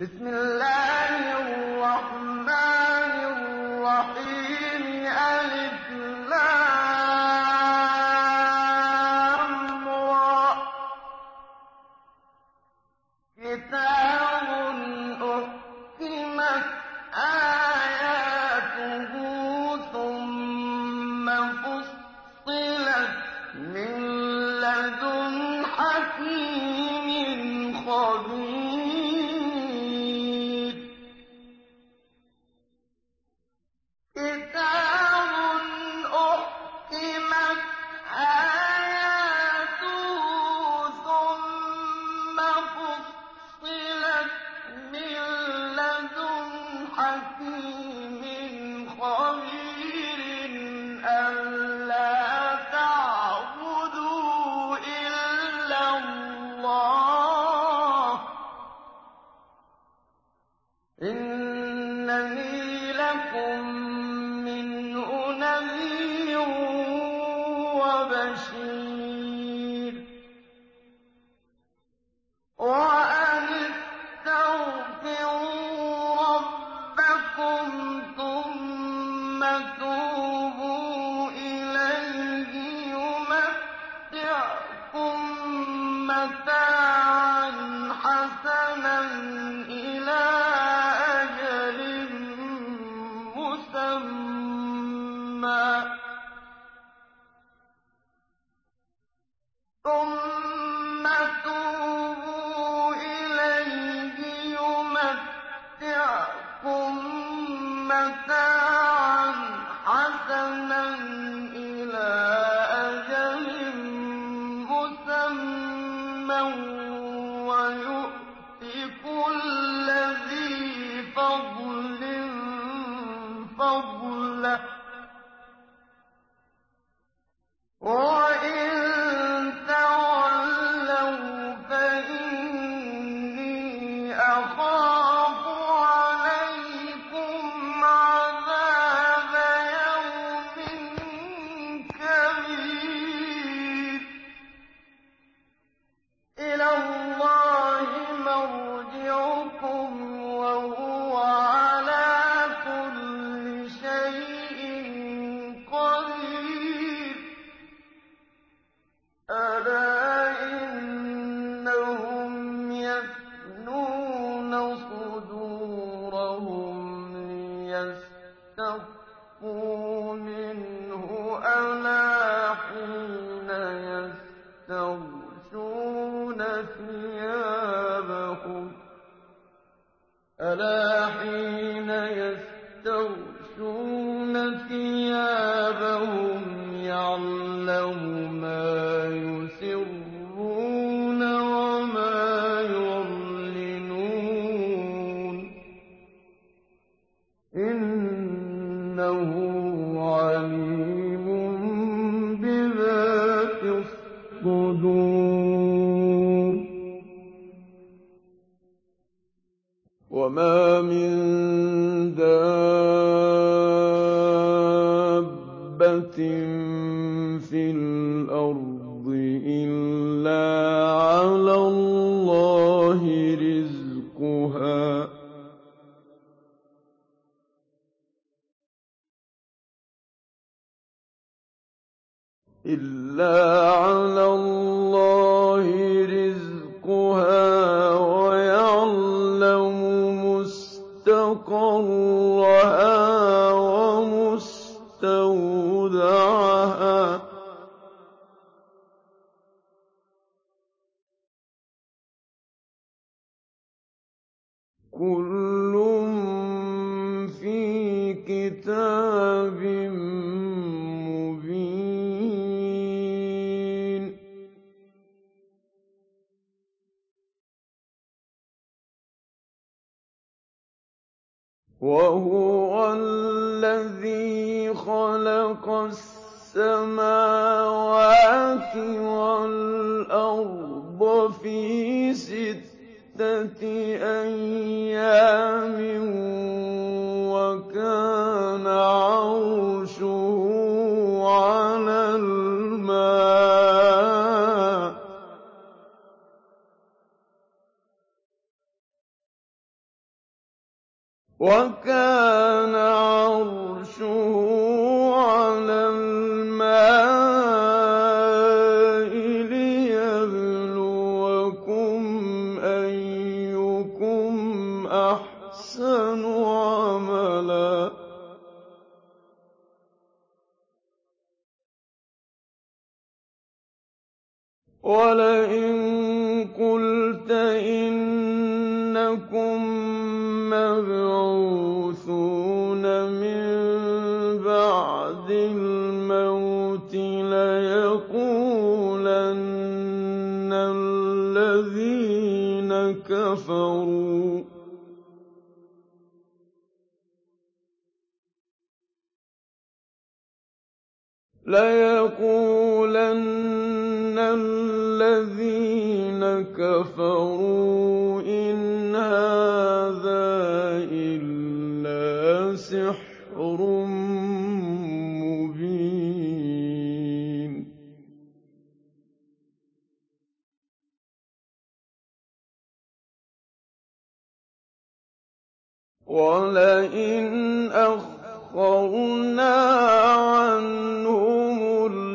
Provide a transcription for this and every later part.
بسم الله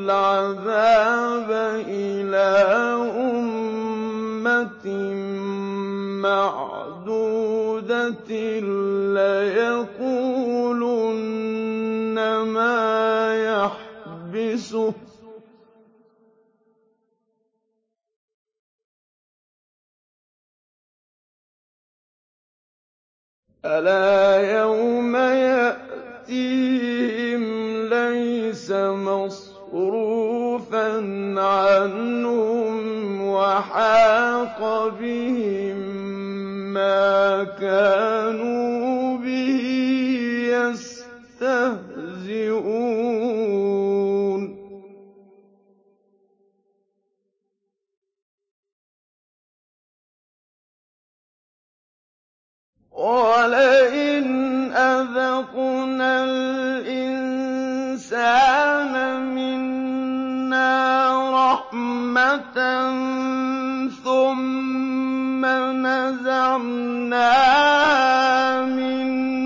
الْعَذَابَ إِلَىٰ أُمَّةٍ مَّعْدُودَةٍ لَّيَقُولُنَّ مَا يَحْبِسُهُ ۗ. أَلَا يَوْمَ يَأْتِيهِمْ لَيْسَ مَصْرُوفًا عَنْهُمْ وَحَاقَ بِهِم مَّا كَانُوا بِهِ يَسْتَهْزِئُونَ. وَلَئِنْ أَذَقْنَا الْإِنسَانَ مِنَّا رَحْمَةً ثُمَّ نَزَعْنَاهَا مِنْهُ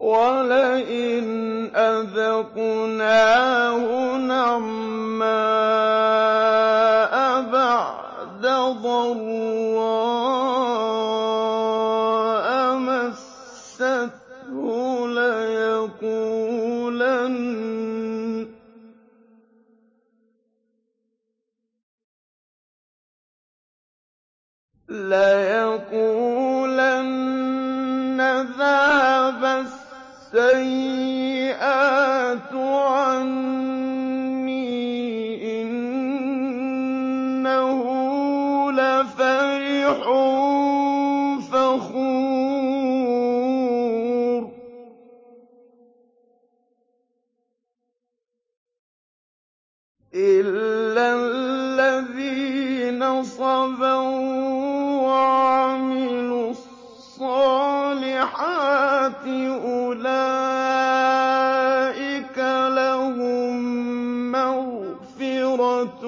وَلَئِنْ أَذَقْنَاهُ نَعْمَاءَ بَعْدَ ضَرَّاءَ مَسَّتْهُ لَيَقُولَنَّ ذَهَبَ السَّيِّئَاتُ عَنِّي ۖ إِنَّهُ لَفَرِحٌ فَخُورٌ. إِلَّا الَّذِينَ صَبَرُوا الصَّالِحَاتِ أُولَٰئِكَ لَهُم مَّغْفِرَةٌ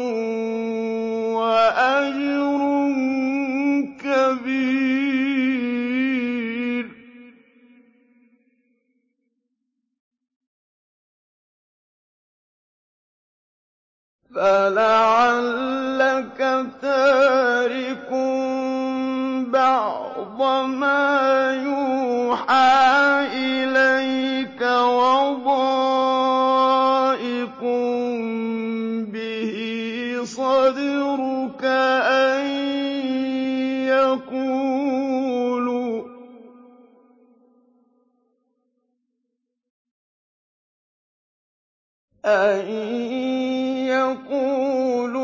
وَأَجْرٌ كَبِيرٌ فَلَعَلَّكَ تَارِكٌ بَعْضَ مَا يُوحَىٰ إِلَيْكَ وَضَائِقٌ بِهِ صَدْرُكَ أَن يَقُولُوا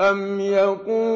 أَمْ يَقُولُونَ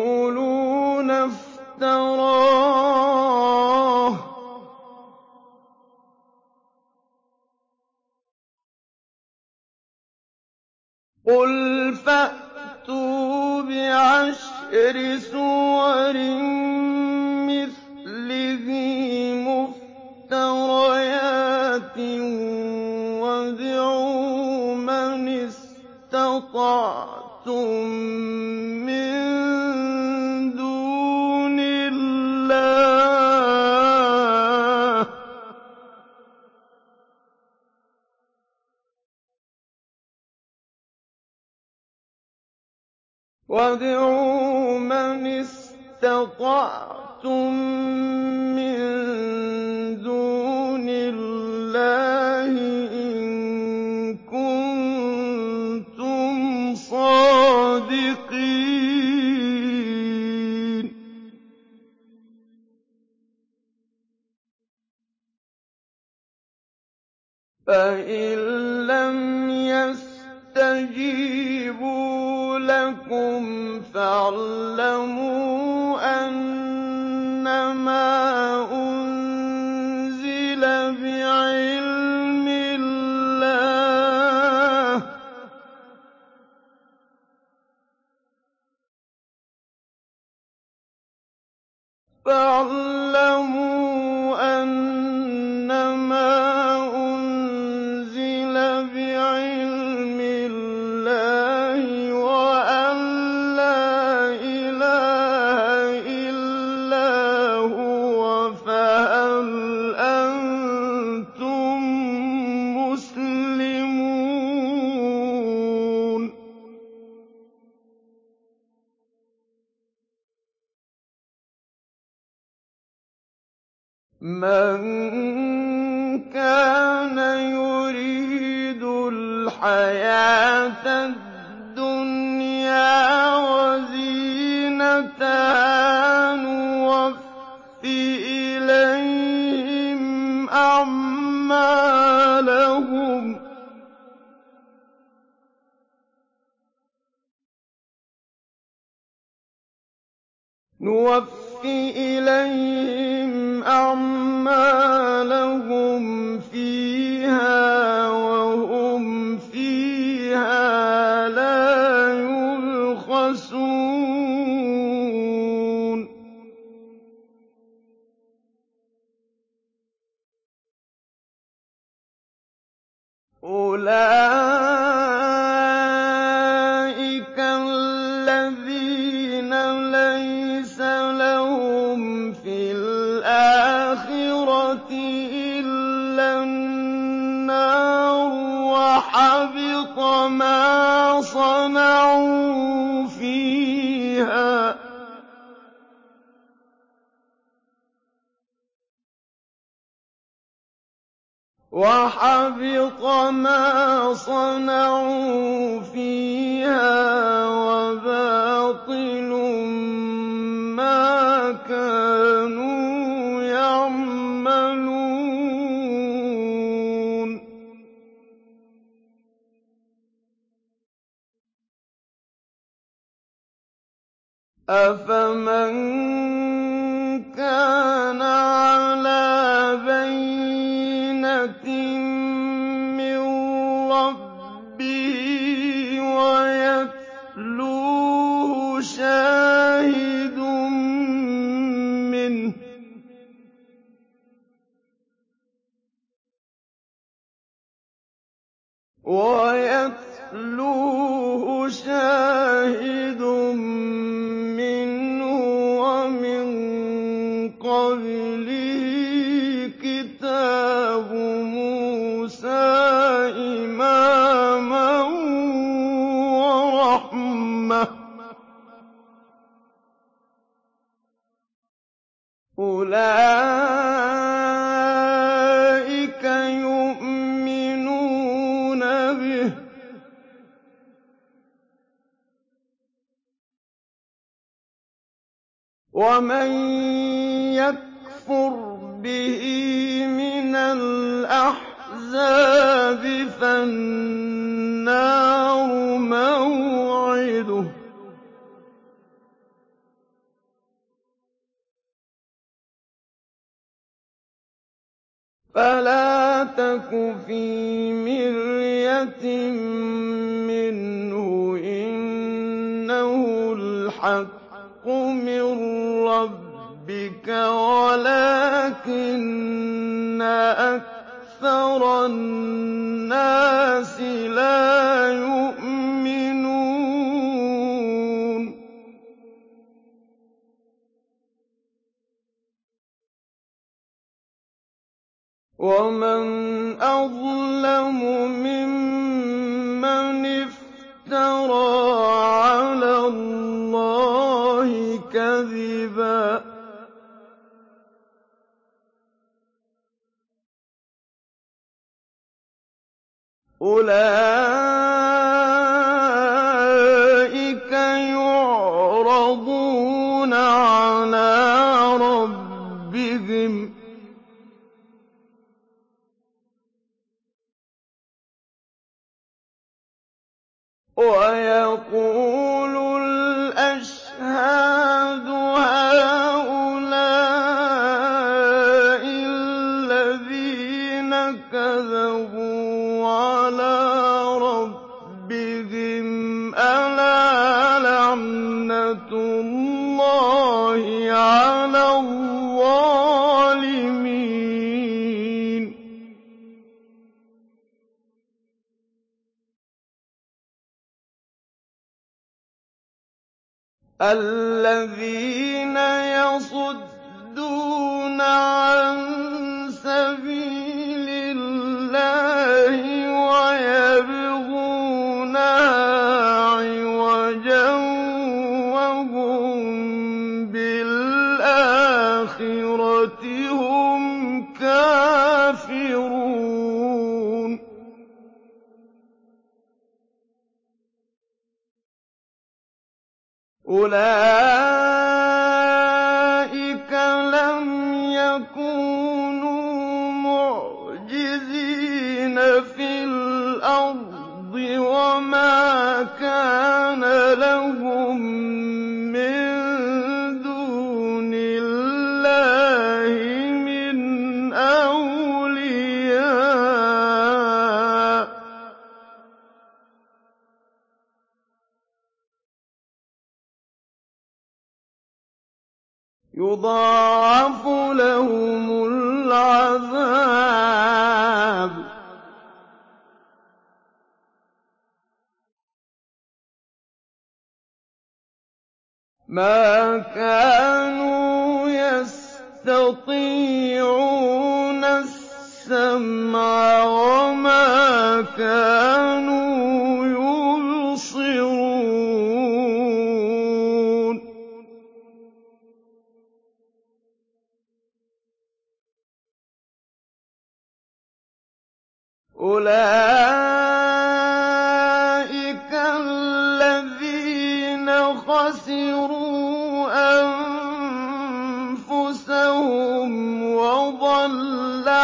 وَزِينَتَهَا نُوَفِّ إِلَيْهِمْ أَعْمَالَهُمْ. أُولَٰئِكَ الَّذِينَ لَيْسَ لَهُمْ فِي الْآخِرَةِ إِلَّا النَّارُ وَحَبِطَ مَا صَنَعُوا فِيهَا ۚ وَبَاطِلٌ مَّا كَانُوا يَعْمَلُونَ. أَفَمَن كَانَ عَلَىٰ بَيِّنَةٍ وَيَتْلُوهُ شَاهِدٌ مِّنْهُ وَمِن قَبْلِهِ أُولَٰئِكَ يُؤْمِنُونَ بِهِ ۚ. وَمَن يَكْفُرْ بِهِ مِنَ الْأَحْزَابِ فَالنَّارُ مَوْعِدُهُ. فَلَا تَكُ فِي مِرْيَةٍ مِّنْهُ ۚ إِنَّهُ الْحَقُّ مِن رَّبِّكَ وَلَٰكِنَّ أَكْثَرَ النَّاسِ لَا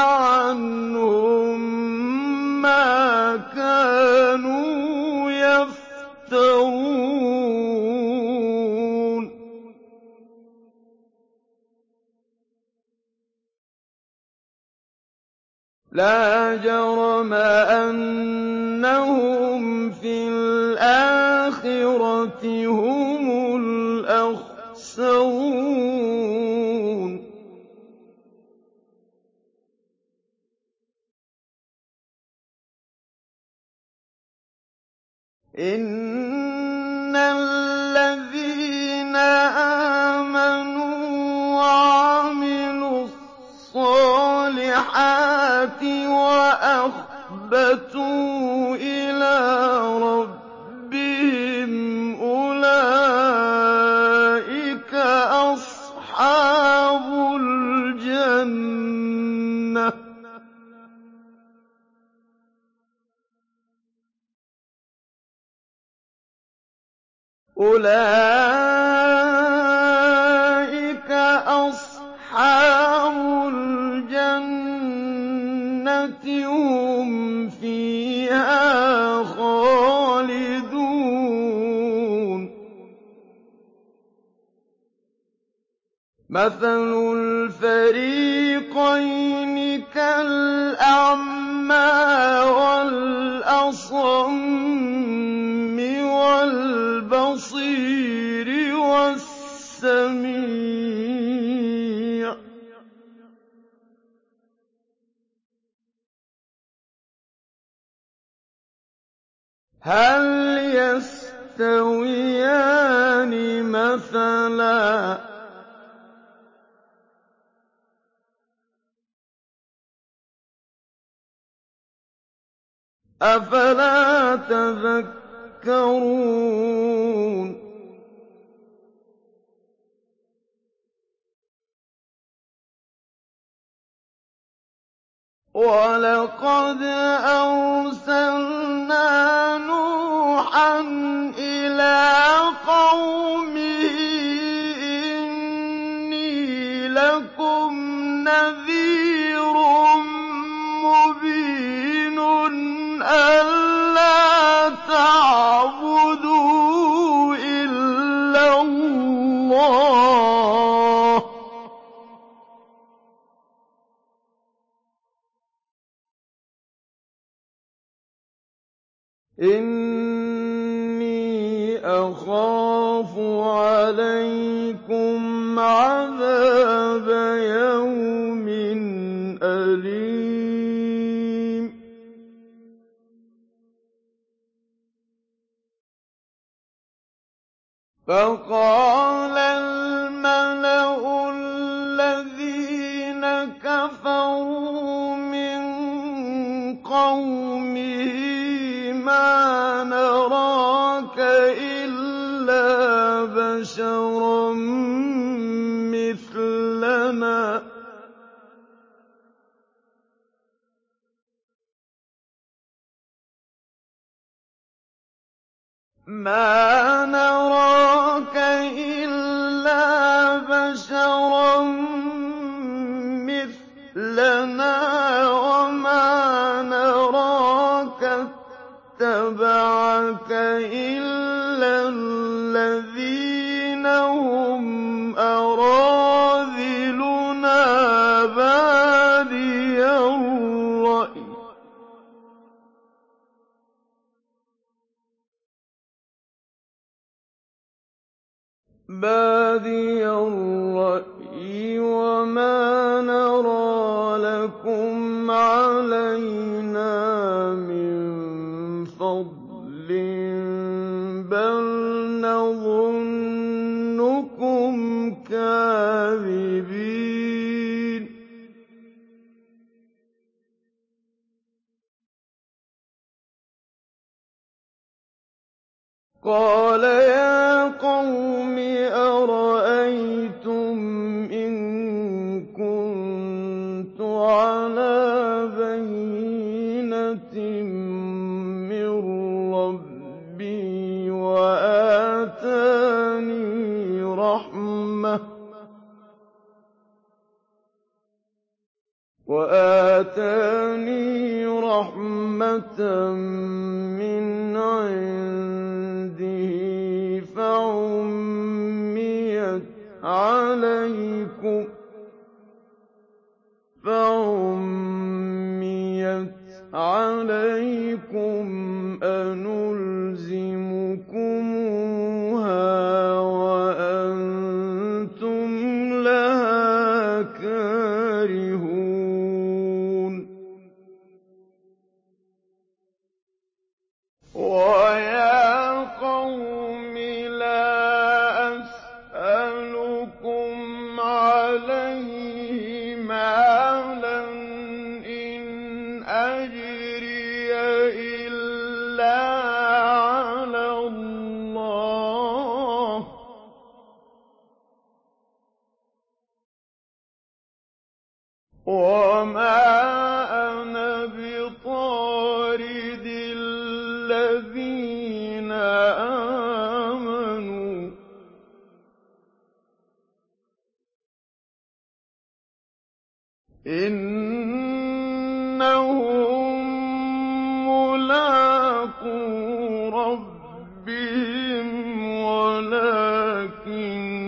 عَنْهُم مَّا كَانُوا يَفْتَرُونَ. لَا جَرَمَ أَنَّ أُولَٰئِكَ أَصْحَابُ الْجَنَّةِ ۖ هُمْ فِيهَا خَالِدُونَ مَثَلُ الْفَرِيقَيْنِ كَالْأَعْمَىٰ هَلْ يَسْتَوِيَانِ مَثَلًا ۚ؟ أَفَلَا تَذَكَّرُونَ؟ وَلَقَدْ أَرْسَلْنَا نُوحًا إِلَىٰ قَوْمِهِ إِنِّي لَكُمْ نَذِيرٌ مُّبِينٌ إِنِّي أَخَافُ عَلَيْكُمْ عَذَابَ يَوْمٍ أَلِيمٍ فَقَالَ وَلَٰكِنِّي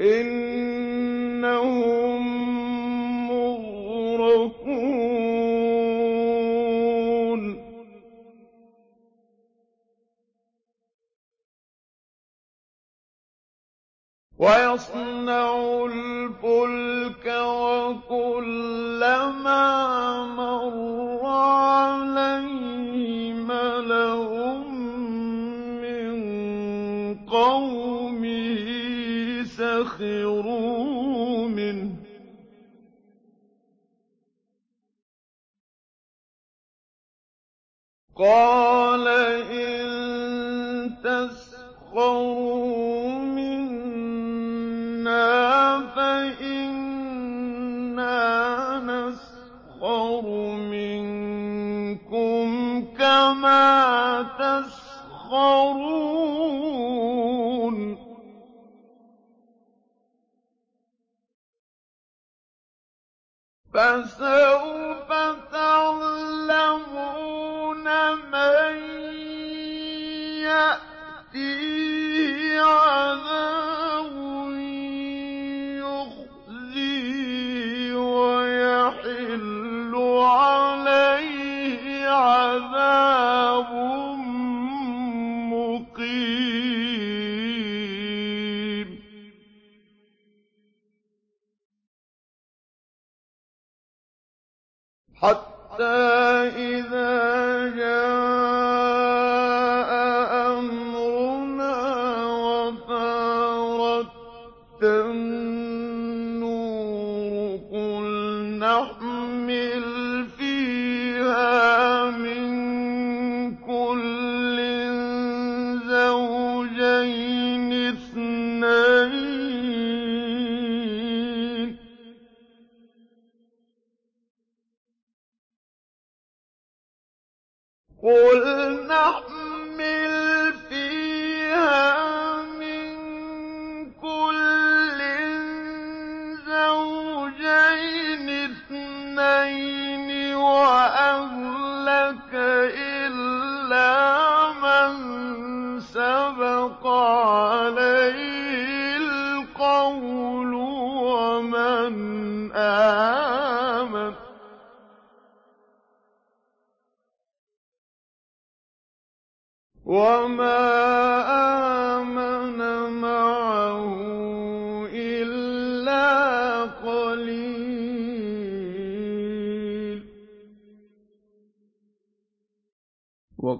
إِنَّهُم مُّغْرَقُونَ. وَيَصْنَعُ الْفُلْكَ وَكُلَّمَا سخروا منه. قال إن تسخروا منا فإنا نسخر منكم كما تسخرون. فَسَوْفَ تَعْلَمُونَ مَن يَأْتِيهِ عَذَابٌ حَتَّىٰ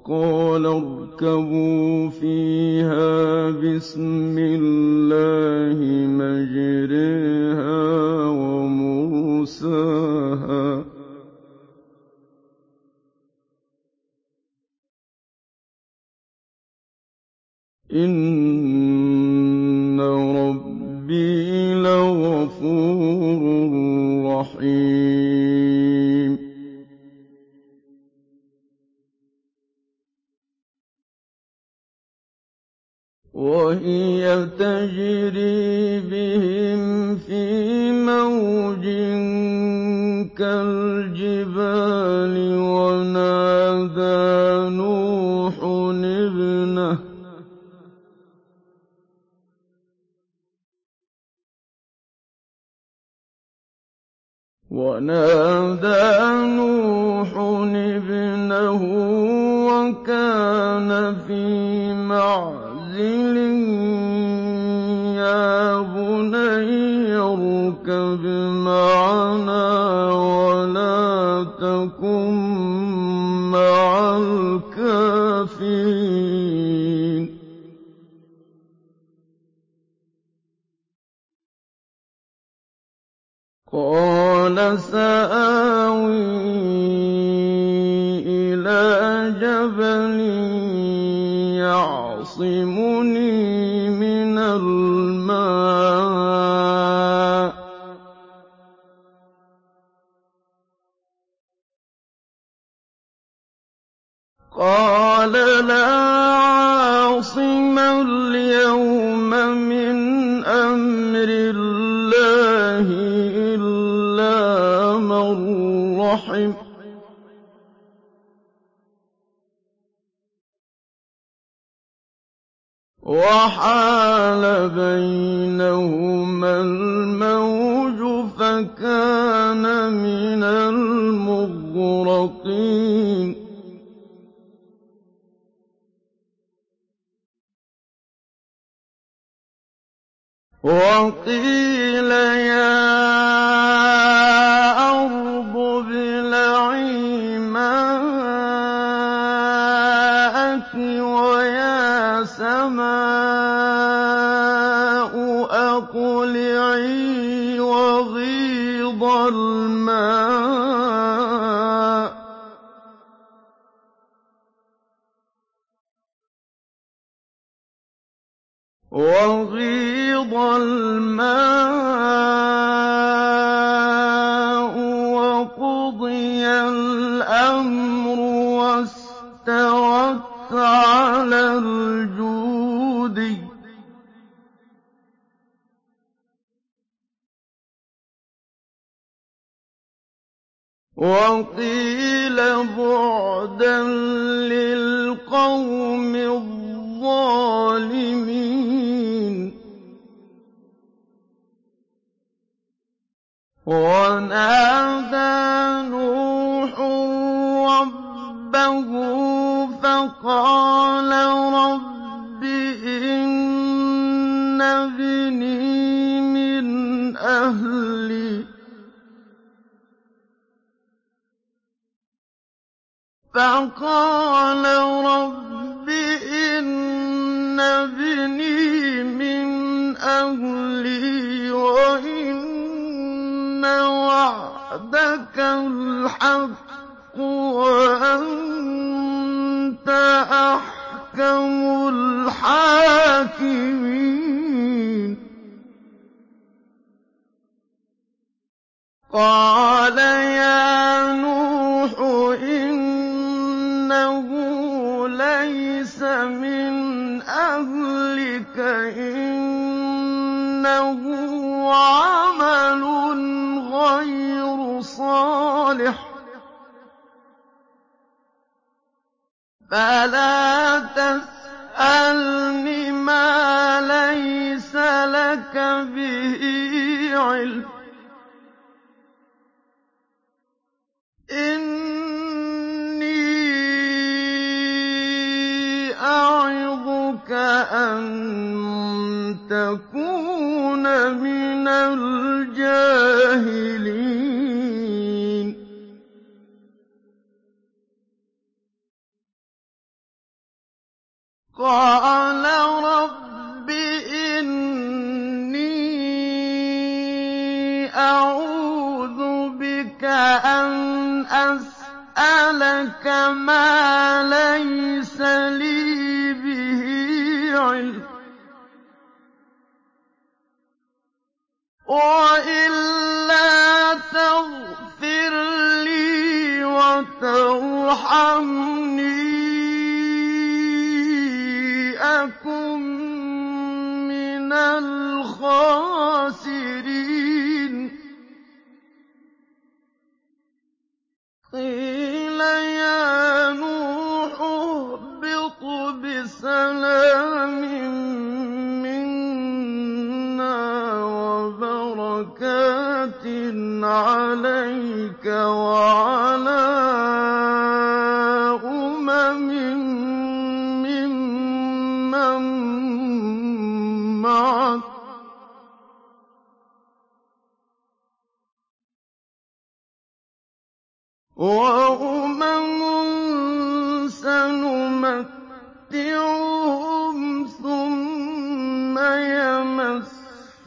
وَقَالَ ارْكَبُوا فِيهَا بِسْمِ اللَّهِ مَجْرَاهَا وَمُرْسَاهَا. وَهِيَ تَجْرِي بِهِمْ فِي مَوْجٍ كَالْجِبَالِ وَنَادَىٰ نُوحٌ ابْنَهُ وَكَانَ فِي مَعْزِلٍ ارْكَبْ مَعَنَا وَلَا تَكُن مَّعَ الْكَافِرِينَ. قَالَ سَآوِي إِلَىٰ جَبَلٍ يَعْصِمُنِي. قَالَ لَا عَاصِمَ الْيَوْمَ مِنْ أَمْرِ اللَّهِ إِلَّا مَن رَّحِمَ ۚ. وَحَالَ بَيْنَهُمَا الْمَوْجُ فَكَانَ مِنَ الْمُغْرَقِينَ. وَقِيلَ يَا الْمَاءُ وَقُضِيَ الْأَمْرُ وَاسْتَوَتْ عَلَى الْجُودِيِّ ۖ وَقِيلَ بُعْدًا لِّلْقَوْمِ الظَّالِمِينَ. وَنَادَىٰ نُوحٌ رَّبَّهُ فَقَالَ رَبِّ وَإِنَّ وَعْدَكَ الْحَقُّ وَأَنتَ أَحْكَمُ الْحَاكِمِينَ. قَالَ يَا نُوحُ لَيْسَ مِنْ أَهْلِكَ ۖ إِنَّهُ عَمَلٌ غَيْرُ صَالِحٍ ۖ. فَلَا تَسْأَلْنِ مَا لَيْسَ لَكَ بِهِ عِلْمٌ ۖ. أَن تَكُونَ مِنَ الْجَاهِلِينَ قَالَ رَبِّ إِنِّي أَعُوذُ بِكَ أَنْ أَسْأَلَكَ مَا لَيْسَ لِي عِلْمٍ ۖ وَإِلَّا تَغْفِرْ لِي وَتَرْحَمْنِي أَكُن مِّنَ الْخَاسِرِينَ. قيل يا نوح سَلَامٍ مِّنَّا وَبَرَكَاتٍ عَلَيْكَ وَعَلَىٰ أُمَمٍ مِّمَّن مَّعَكَ ۚ. وَأُمَمٌ سَنُمَتِّعُهُمْ نُمَتِّعُهُمْ ثُمَّ يَمَسُّهُم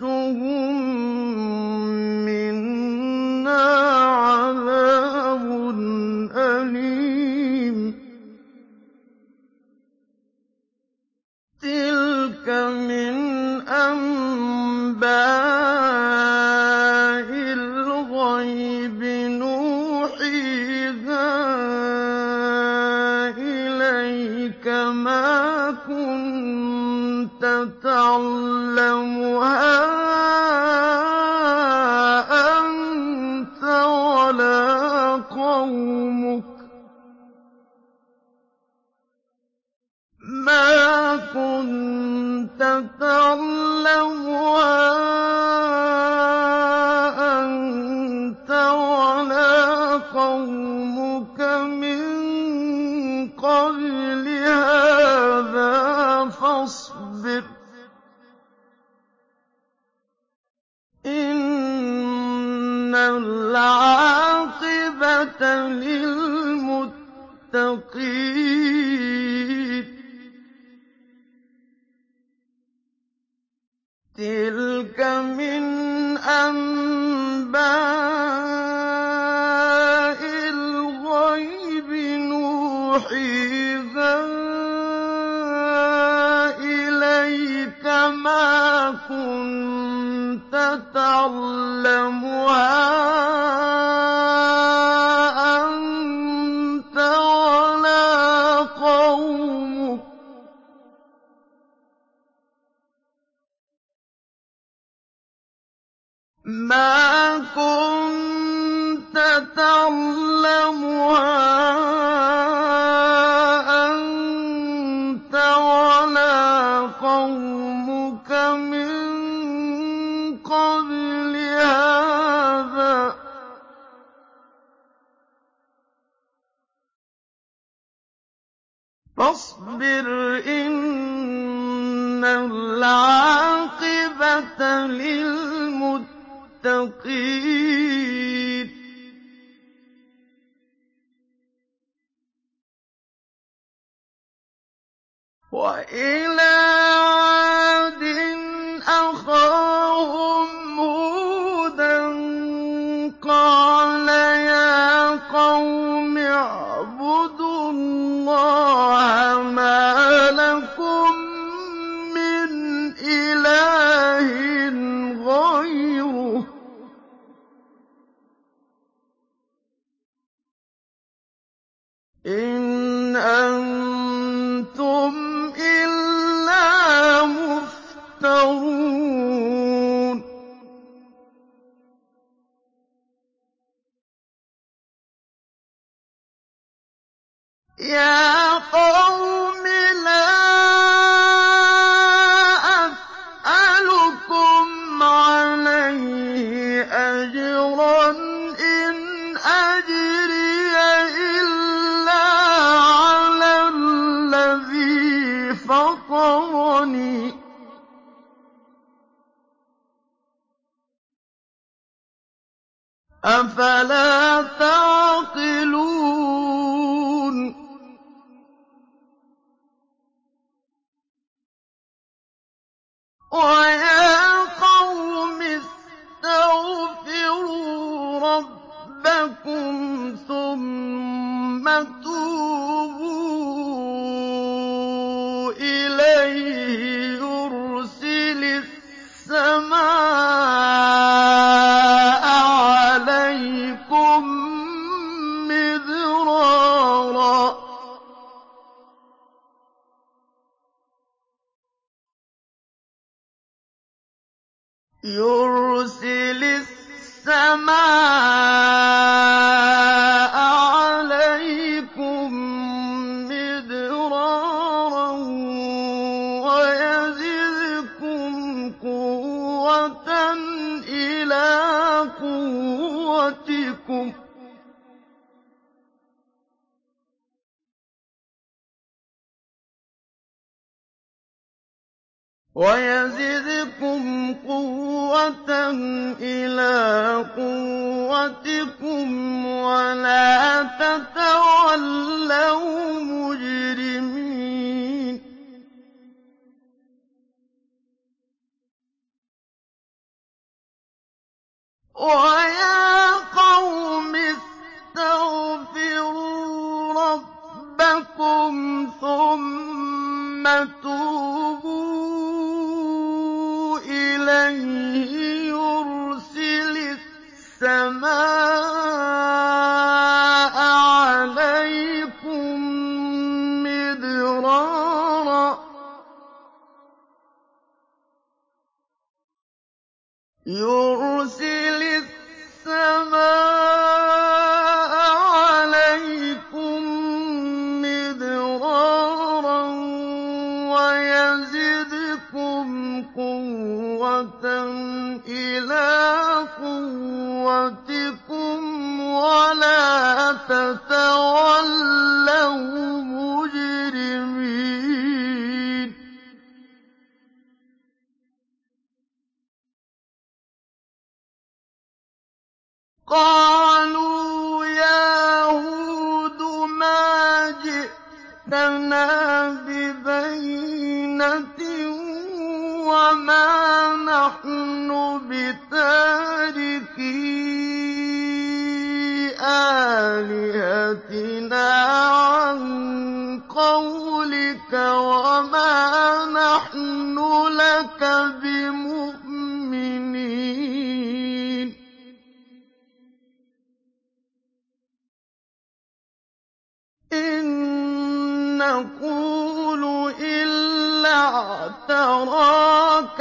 أَفَلَا تَعْقِلُونَ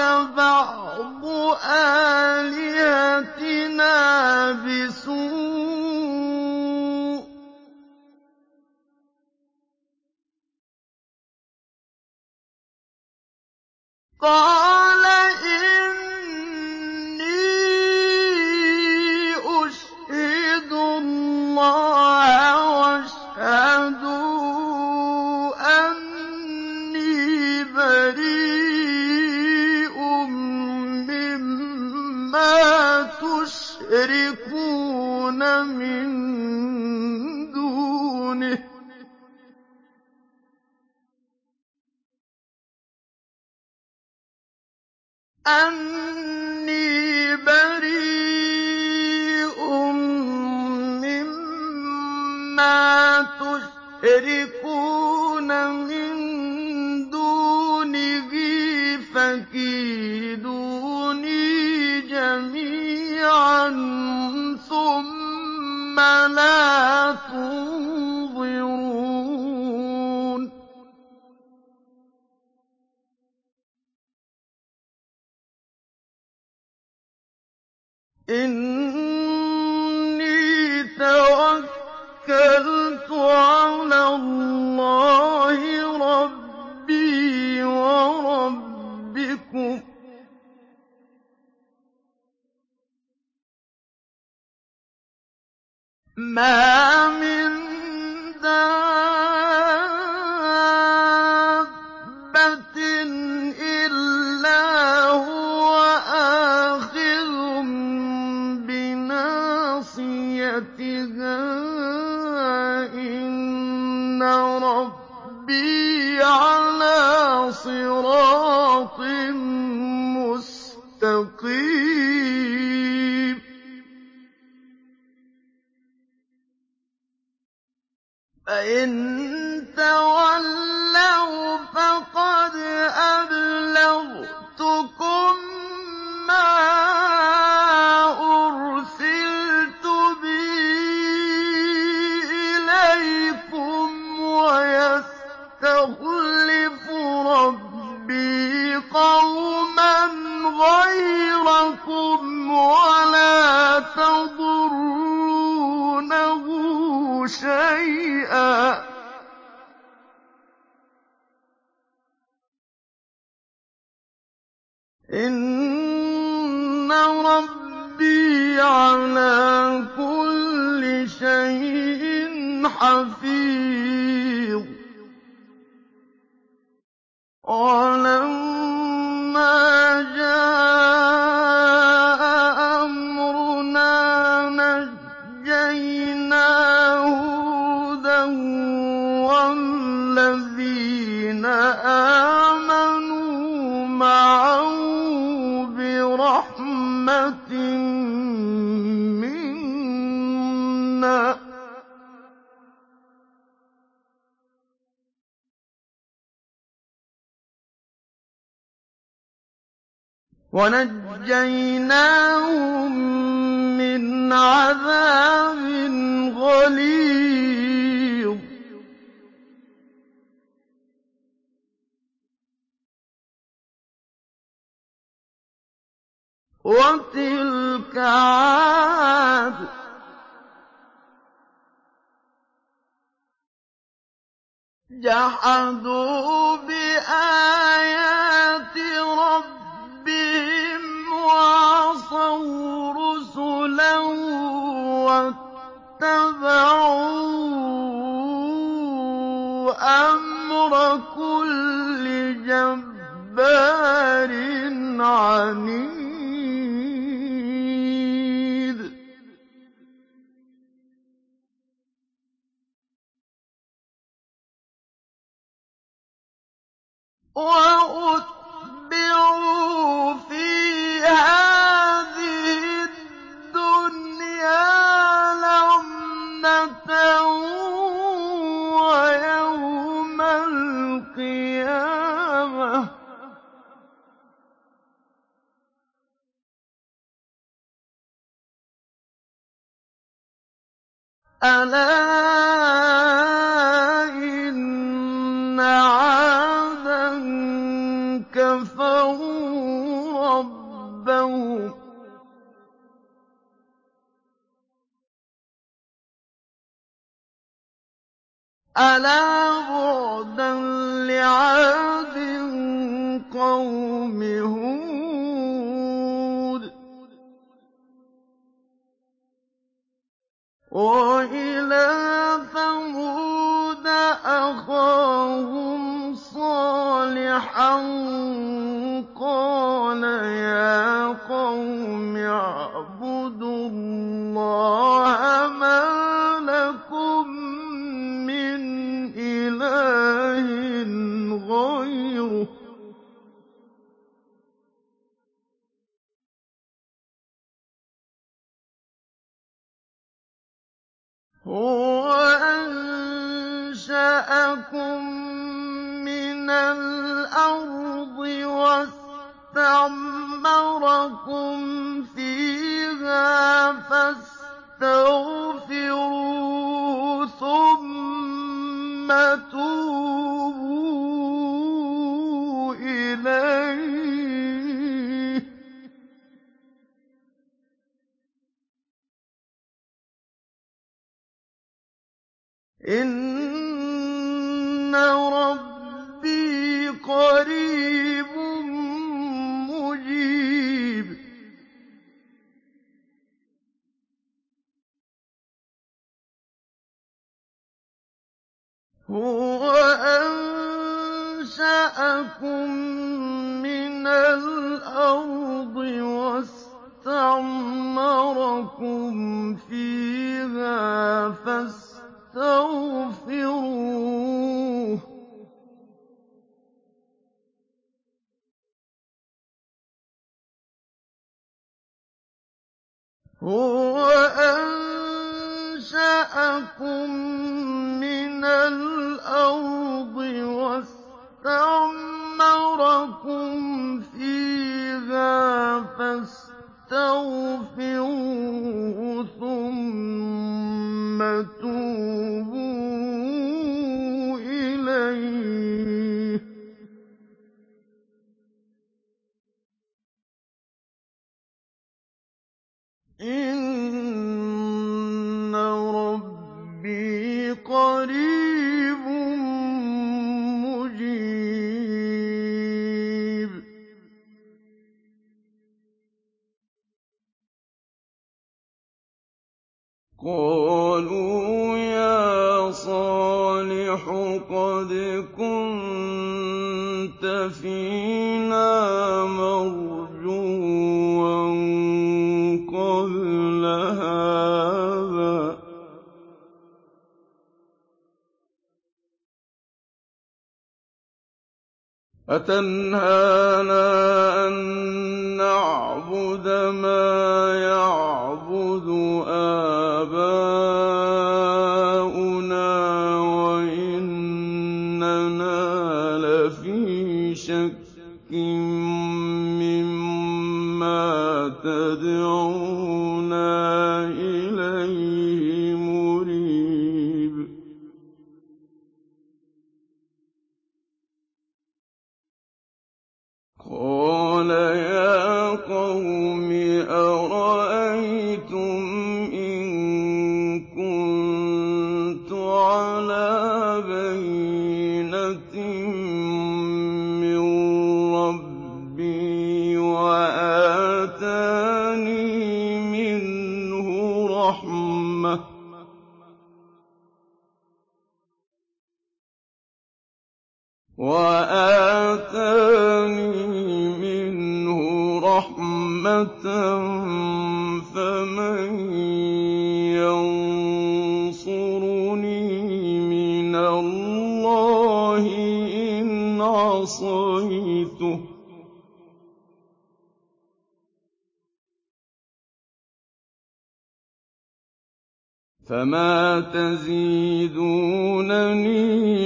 اعْتَرَاكَ بَعْضُ آلِهَتِنَا وَالَّذِينَ آمَنُوا مَعَهُ بِرَحْمَةٍ مِّنَّا ۖ. وَنَجَّيْنَاهُم مِّنْ عَذَابٍ غَلِيظٍ. وَتِلْكَ عَادٌ ۖ. جَحَدُوا بِآيَاتِ رَبِّهِمْ وَعَصَوْا رُسُلَهُ وَاتَّبَعُوا أَمْرَ كُلِّ جَبَّارٍ عَنِيدٍ. وَأُتْبِعُوا فِي هَٰذِهِ الدُّنْيَا لَعْنَةً وَيَوْمَ الْقِيَامَةِ ۗ. أَلَا إِنَّ كَفَرُوا رَبَّهُمْ ۗ. أَلَا بُعْدًا لِّعَادٍ قَوْمِ هُودٍ. وَإِلَىٰ ثَمُودَ أَخَاهُمْ صَالِحًا ۗ قَالَ يَا قَوْمِ اعْبُدُوا اللَّهَ مَا لَكُم مِّنْ إِلَٰهٍ غَيْرُهُ ۖ هُوَ أَنشَأَكُم مِّنَ الْأَرْضِ وَاسْتَعْمَرَكُمْ فِيهَا فَاسْتَغْفِرُوهُ ثُمَّ تُوبُوا إِلَيْهِ ۚ. إِنَّ رَبِّي قَرِيبٌ مُّجِيبٌ. هُوَ أَنشَأَكُم مِّنَ الْأَرْضِ وَاسْتَعْمَرَكُمْ فِيهَا فَاسْتَغْفِرُوهُ ۚ. هُوَ أَنشَأَكُم مِّنَ الْأَرْضِ وَاسْتَعْمَرَكُمْ فِيهَا فَاسْتَغْفِرُوهُ ثُمَّ تُوبُوا إِلَيْهِ ۚ. إِنَّ رَبِّي قَرِيبٌ مُّجِيبٌ قَالُوا يَا صَالِحُ قَدْ كُنتَ فِينَا مَرْجُوًّا أَتَنْهَانَا أَن نَّعْبُدَ مَا يَعْبُدُ آبَاؤُنَا وَإِنَّنَا لَفِي شَكٍّ مِّمَّا تَدْعُونَا فَمَا تَزِيدُونَنِي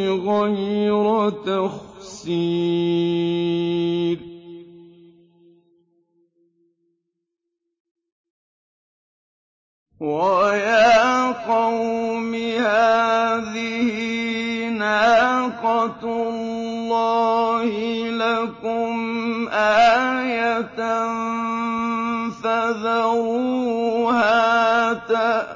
غَيْرَ تَخْسِيرٍ وَيَا قَوْمِ هَٰذِهِ نَاقَةُ اللَّهِ لَكُمْ آيَةً فَذَرُوهَا تَأْكُلْ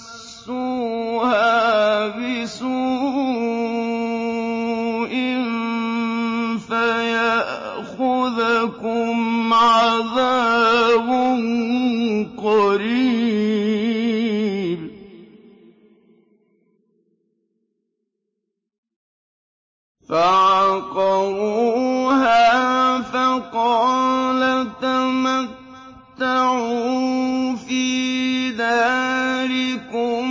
عَذَابٌ قَرِيبٌ. فَعَقَرُوهَا فَقَالَ تَمَتَّعُوا فِي دَارِكُمْ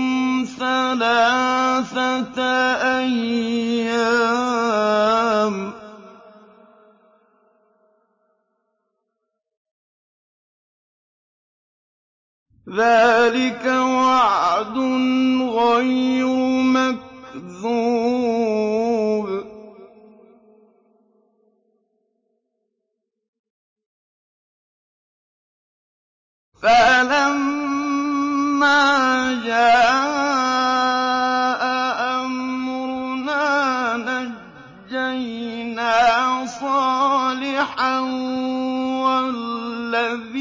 ثَلَاثَةَ أَيَّامٍ ۖ. ذَٰلِكَ وَعْدٌ غَيْرُ مَكْذُوبٍ. فَلَمَّا جَاءَ أَمْرُنَا نَجَّيْنَا صَالِحًا وَالَّذِينَ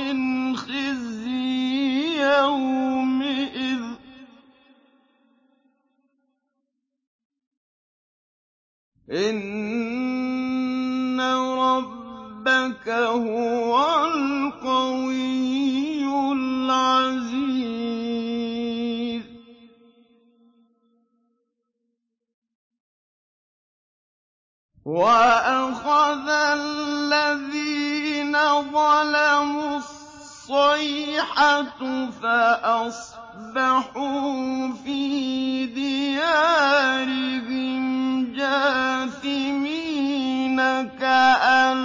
يَوْمِئِذٍ ۗ إِنَّ رَبَّكَ هُوَ الْقَوِيُّ الْعَزِيزُ. وَأَخَذَ الَّذِينَ ظَلَمُوا الصَّيْحَةُ فَأَصْبَحُوا فِي دِيَارِهِمْ جَاثِمِينَ كَأَن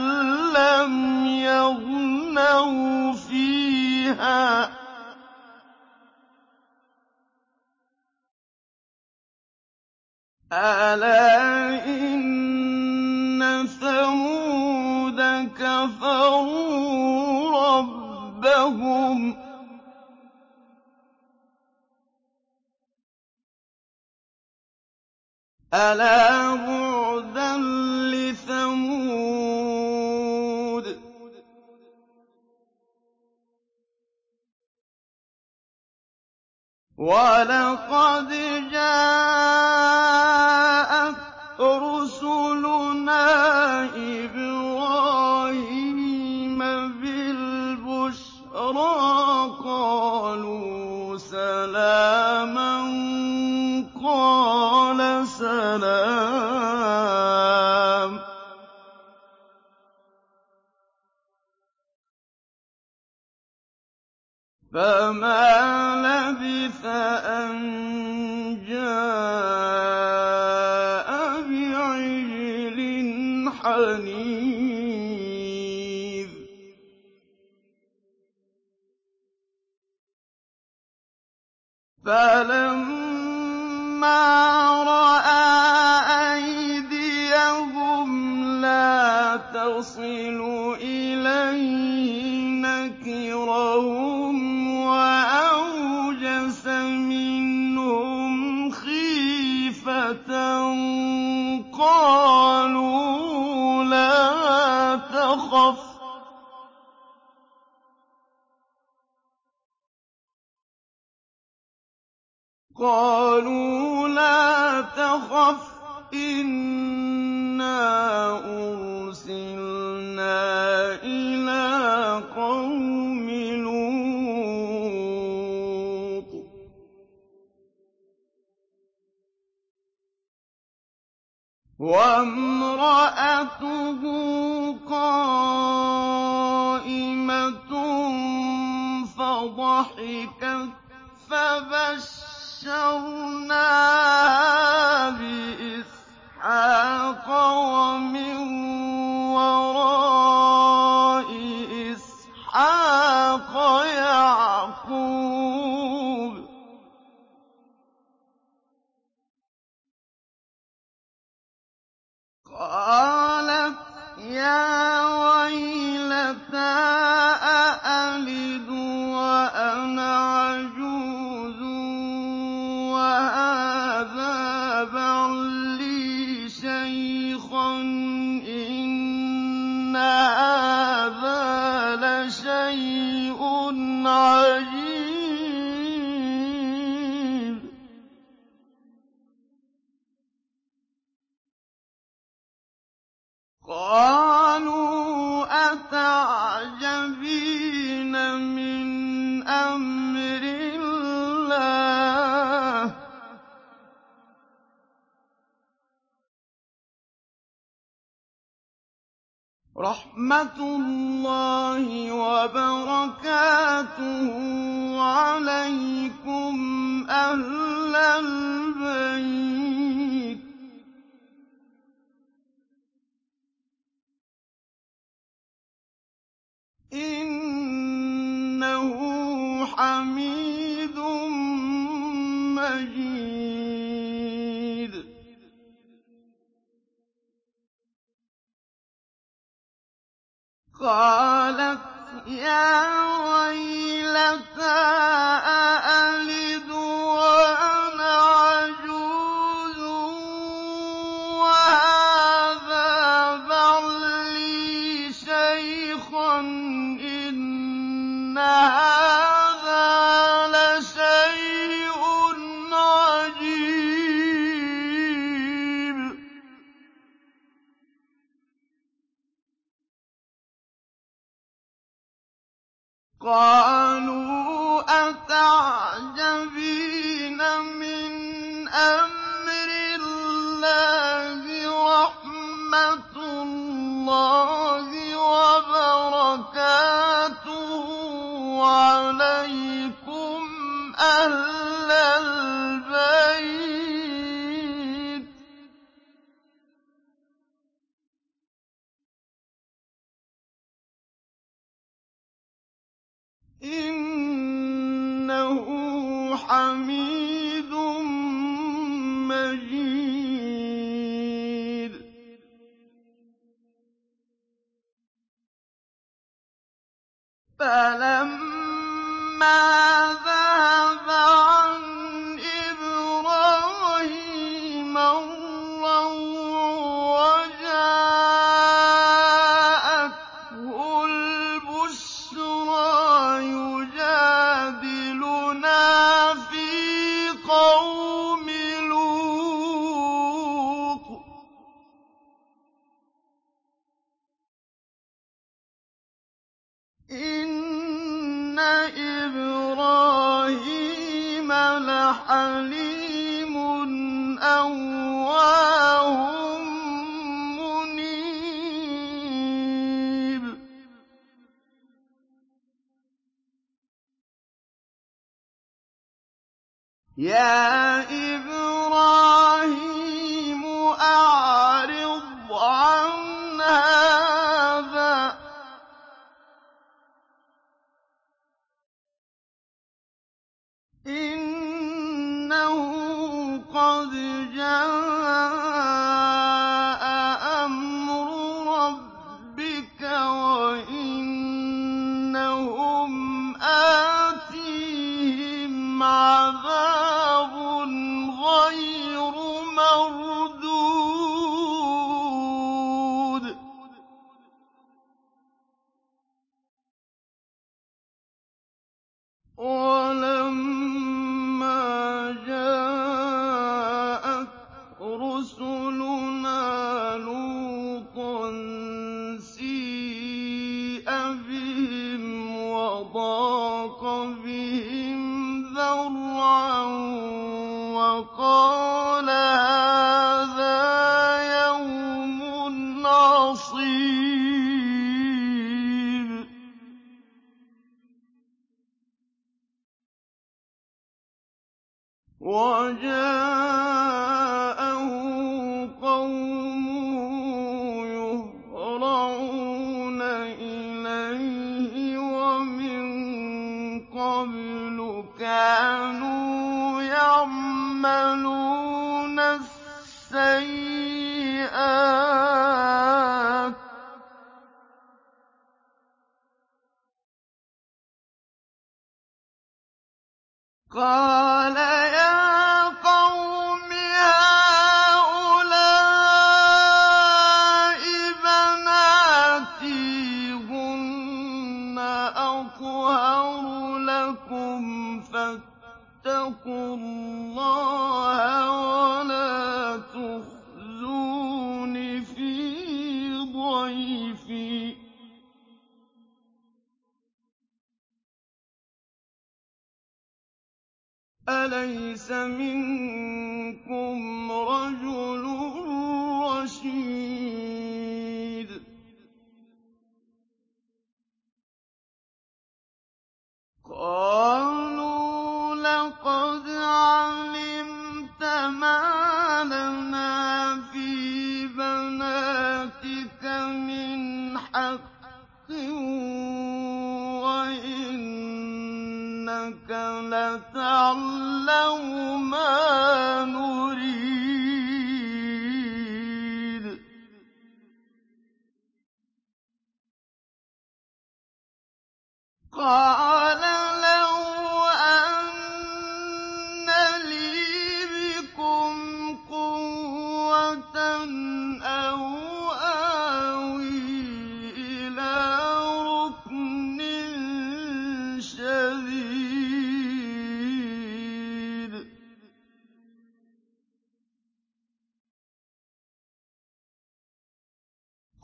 لَّمْ يَغْنَوْا فِيهَا. لهم. ألا شَيْءٌ عَجِيبٌ. رَحْمَةُ اللَّهِ وَبَرَكَاتُهُ عَلَيْكُمْ أَهْلَ الْبَيْتِ ۗ. إِنَّهُ حَمِيدٌ مَّجِيدٌ. قَالَتْ يَا وَيْلَتَىٰ أَأَلِدَ حقا فَلَمَّا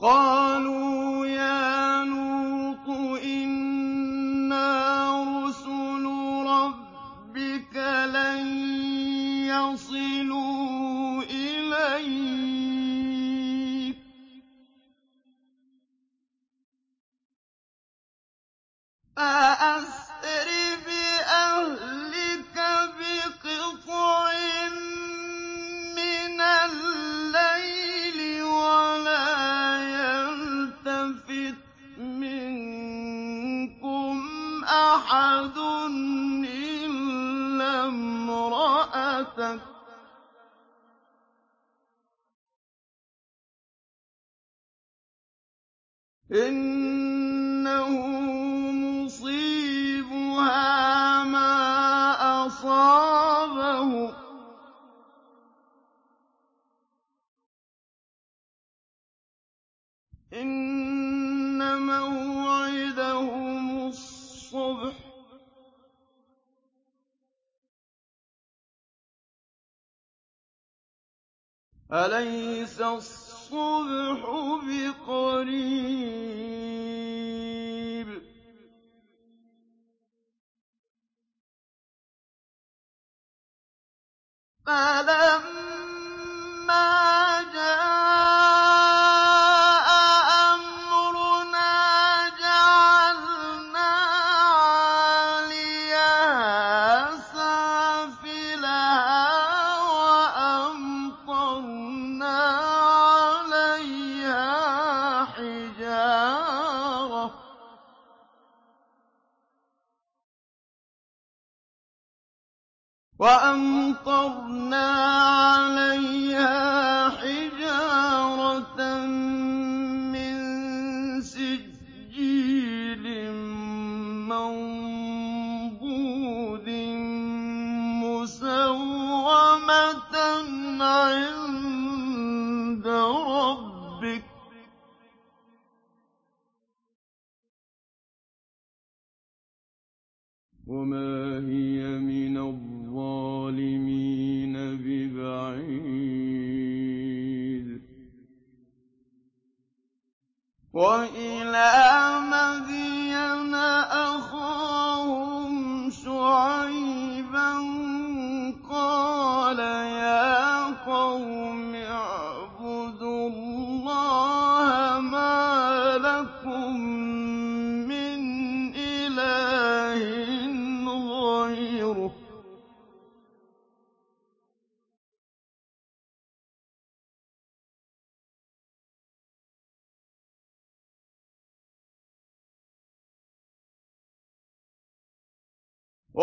قَالُوا يَا لُوطُ إِنَّا رُسُلُ رَبِّكَ لَن يَصِلُوا إِلَيْكَ ۖ. فَأَسْرِ إِنَّهُ مُصِيبُهَا مَا أَصَابَهُمْ ۚ إِنَّ مَوْعِدَهُمُ الصُّبْحُ ۚ. أَلَيْسَ الصُّبْحُ بِقَرِيبٍ الصُّبْحُ بِقَرِيبٍ. فَلَمَّا جَاءَ وَأَمْطَرْنَا عَلَيْهَا حِجَارَةً مِّن سِجِّيلٍ مَّنضُودٍ مُّسَوَّمَةً عِندَ رَبِّكَ ۖ. وَمَا هِيَ مِنَ وَإِلَىٰ مَدْيَنَ أَخَاهُمْ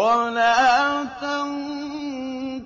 وَلَا تَنقُصُوا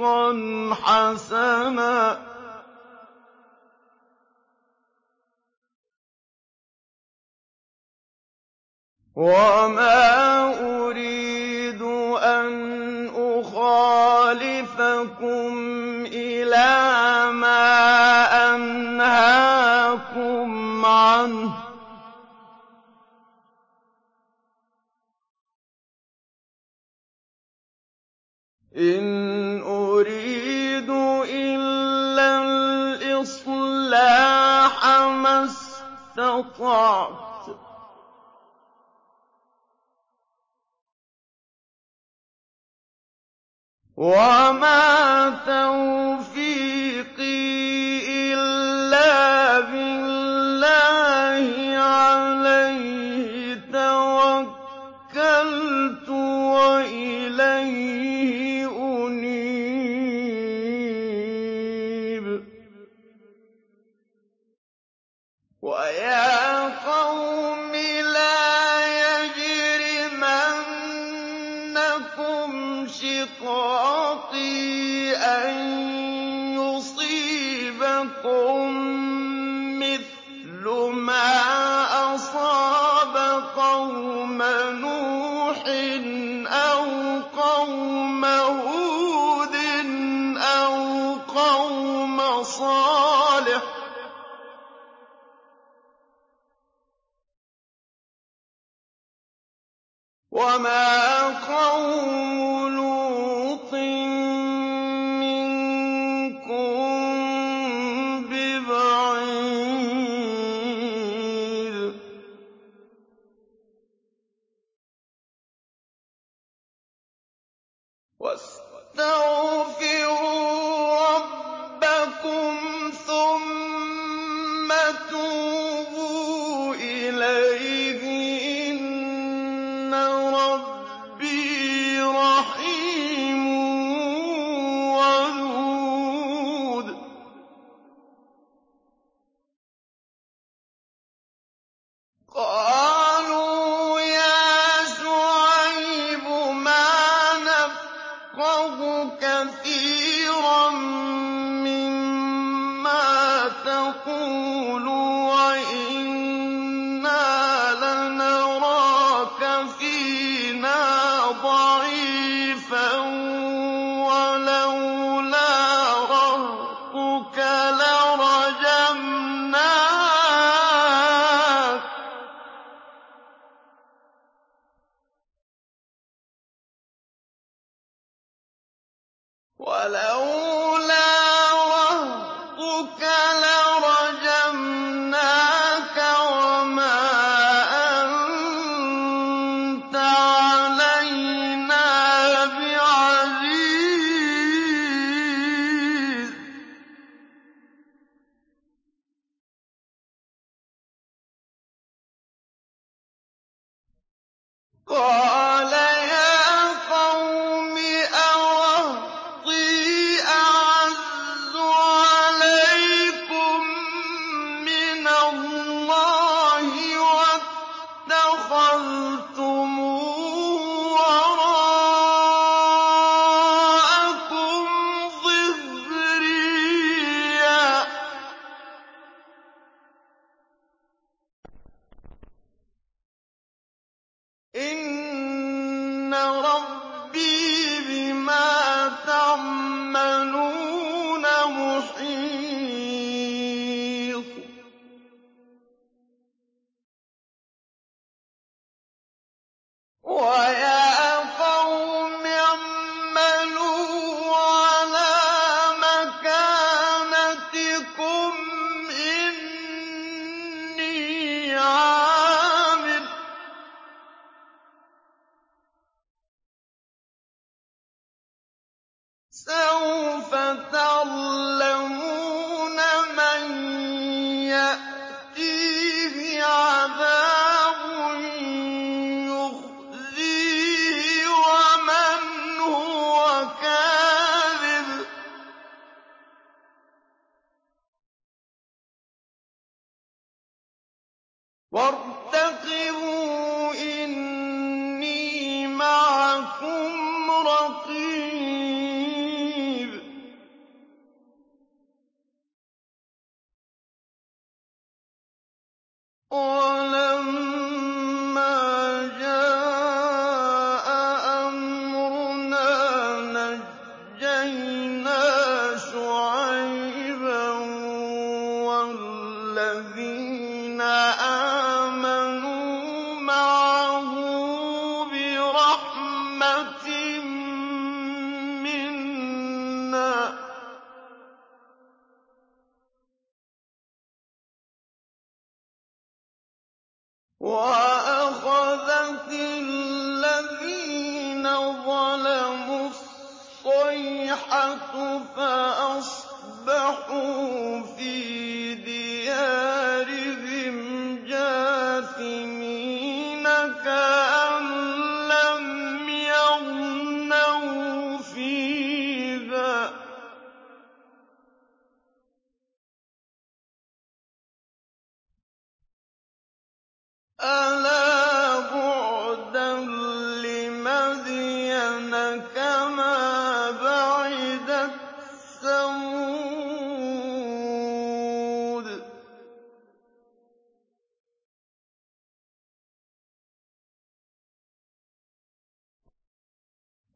رِزْقًا حَسَنًا ۚ. وَمَا أُرِيدُ أَنْ أُخَالِفَكُمْ إِلَىٰ مَا أَنْهَاكُمْ عَنْهُ ۚ. إِنْ اسْتَطَعْتَ ۚ وَمَا تَوْفِيقِي وَمَا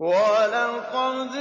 وَلَقَدْ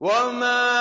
وَمَا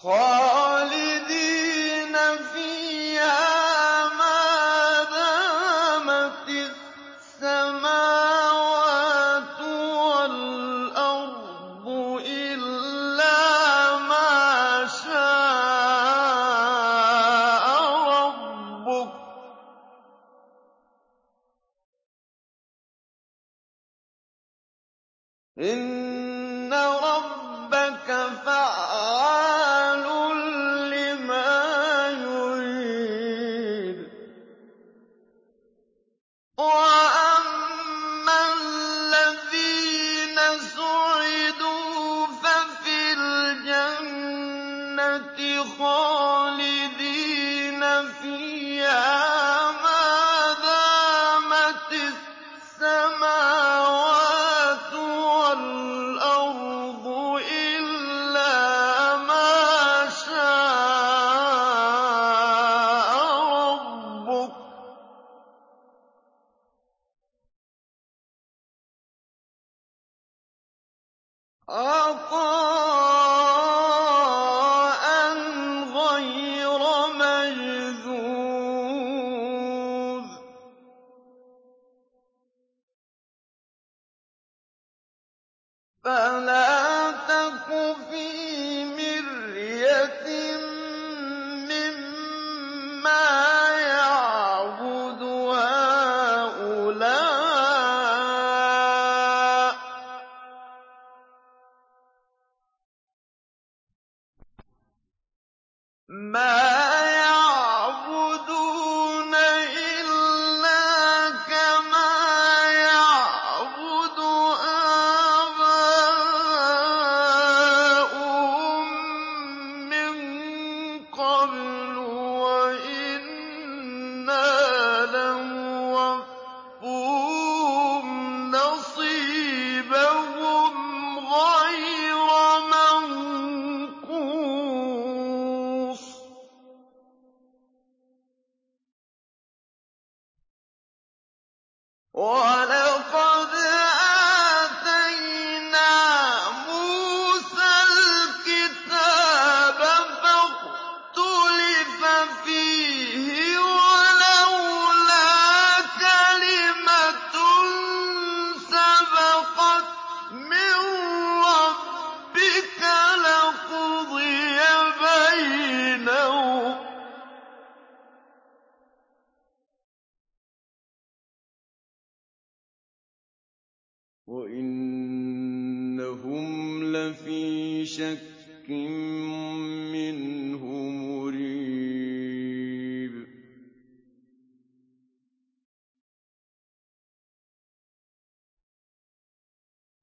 好。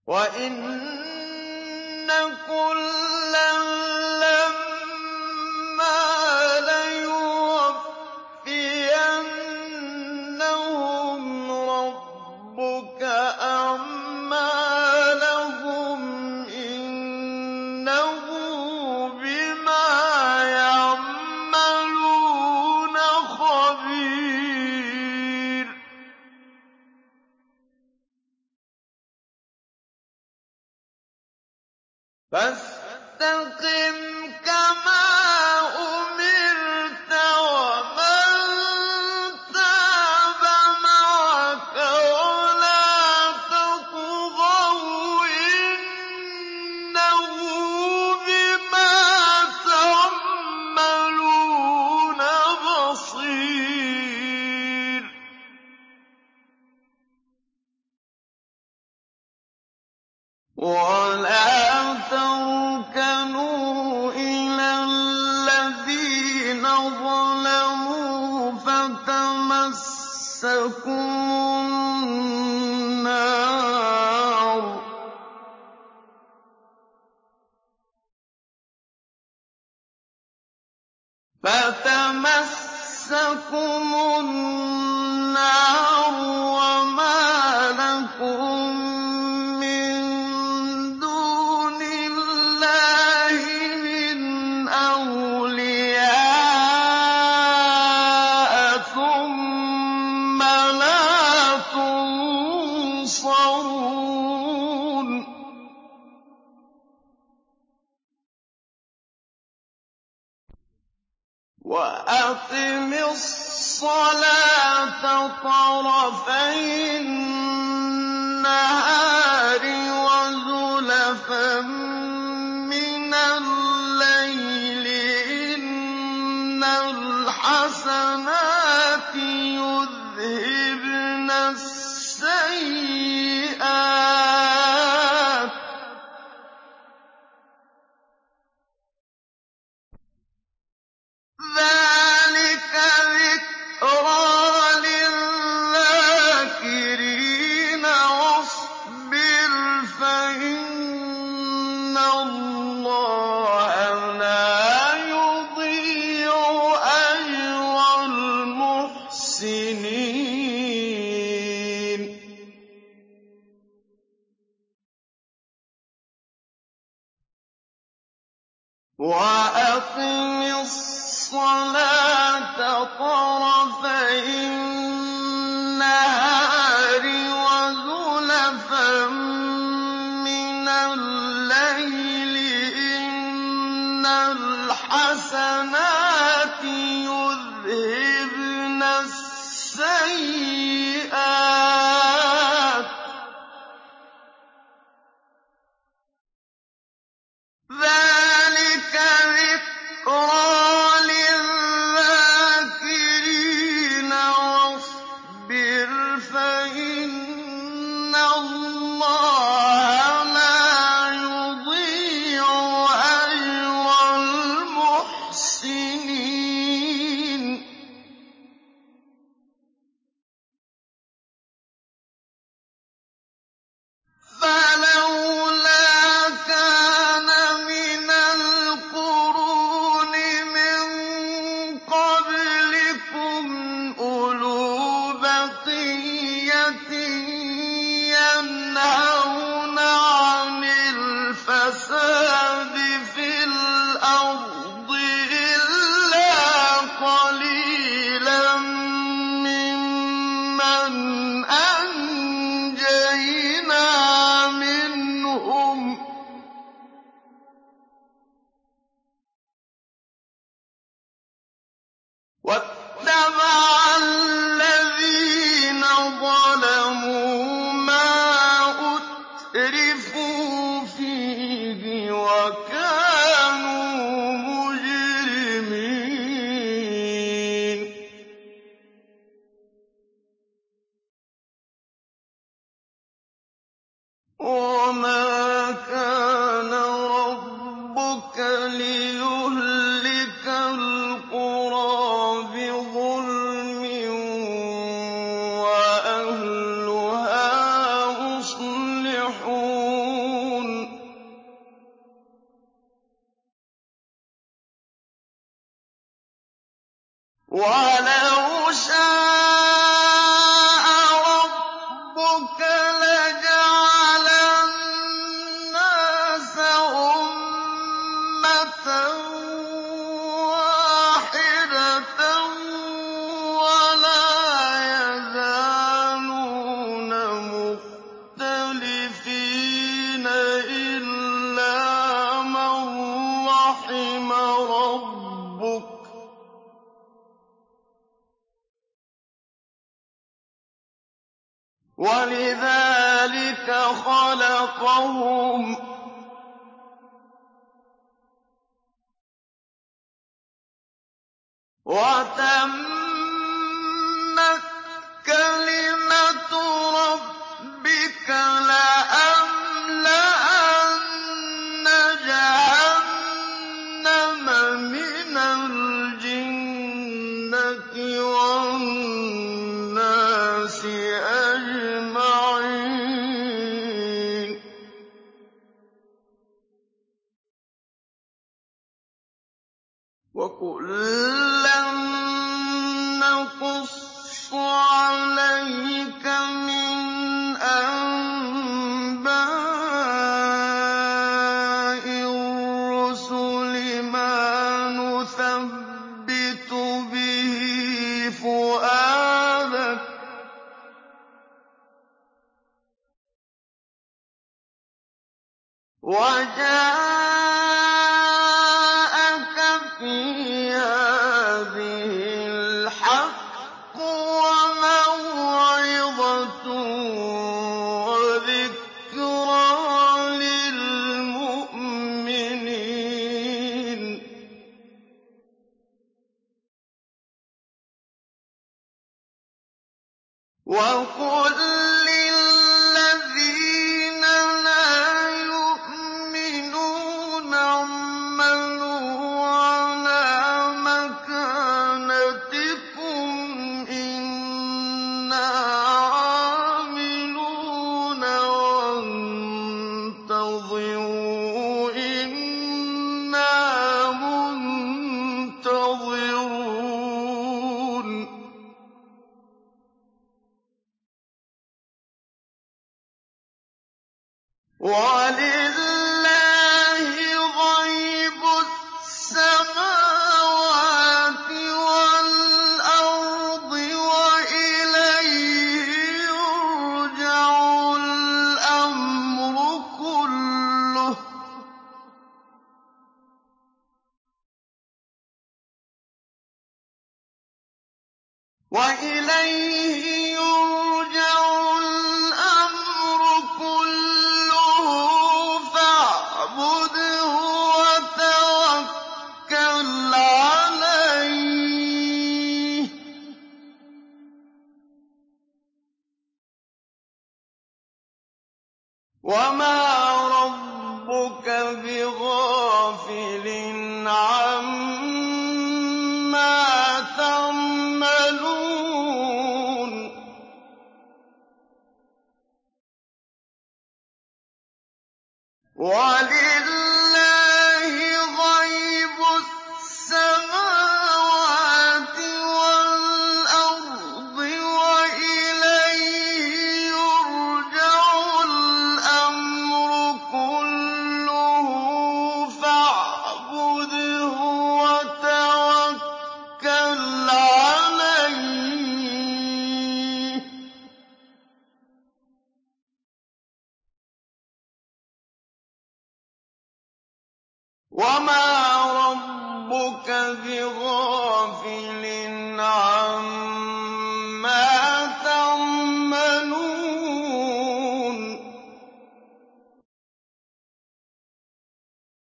وَإِنَّ كُلًّا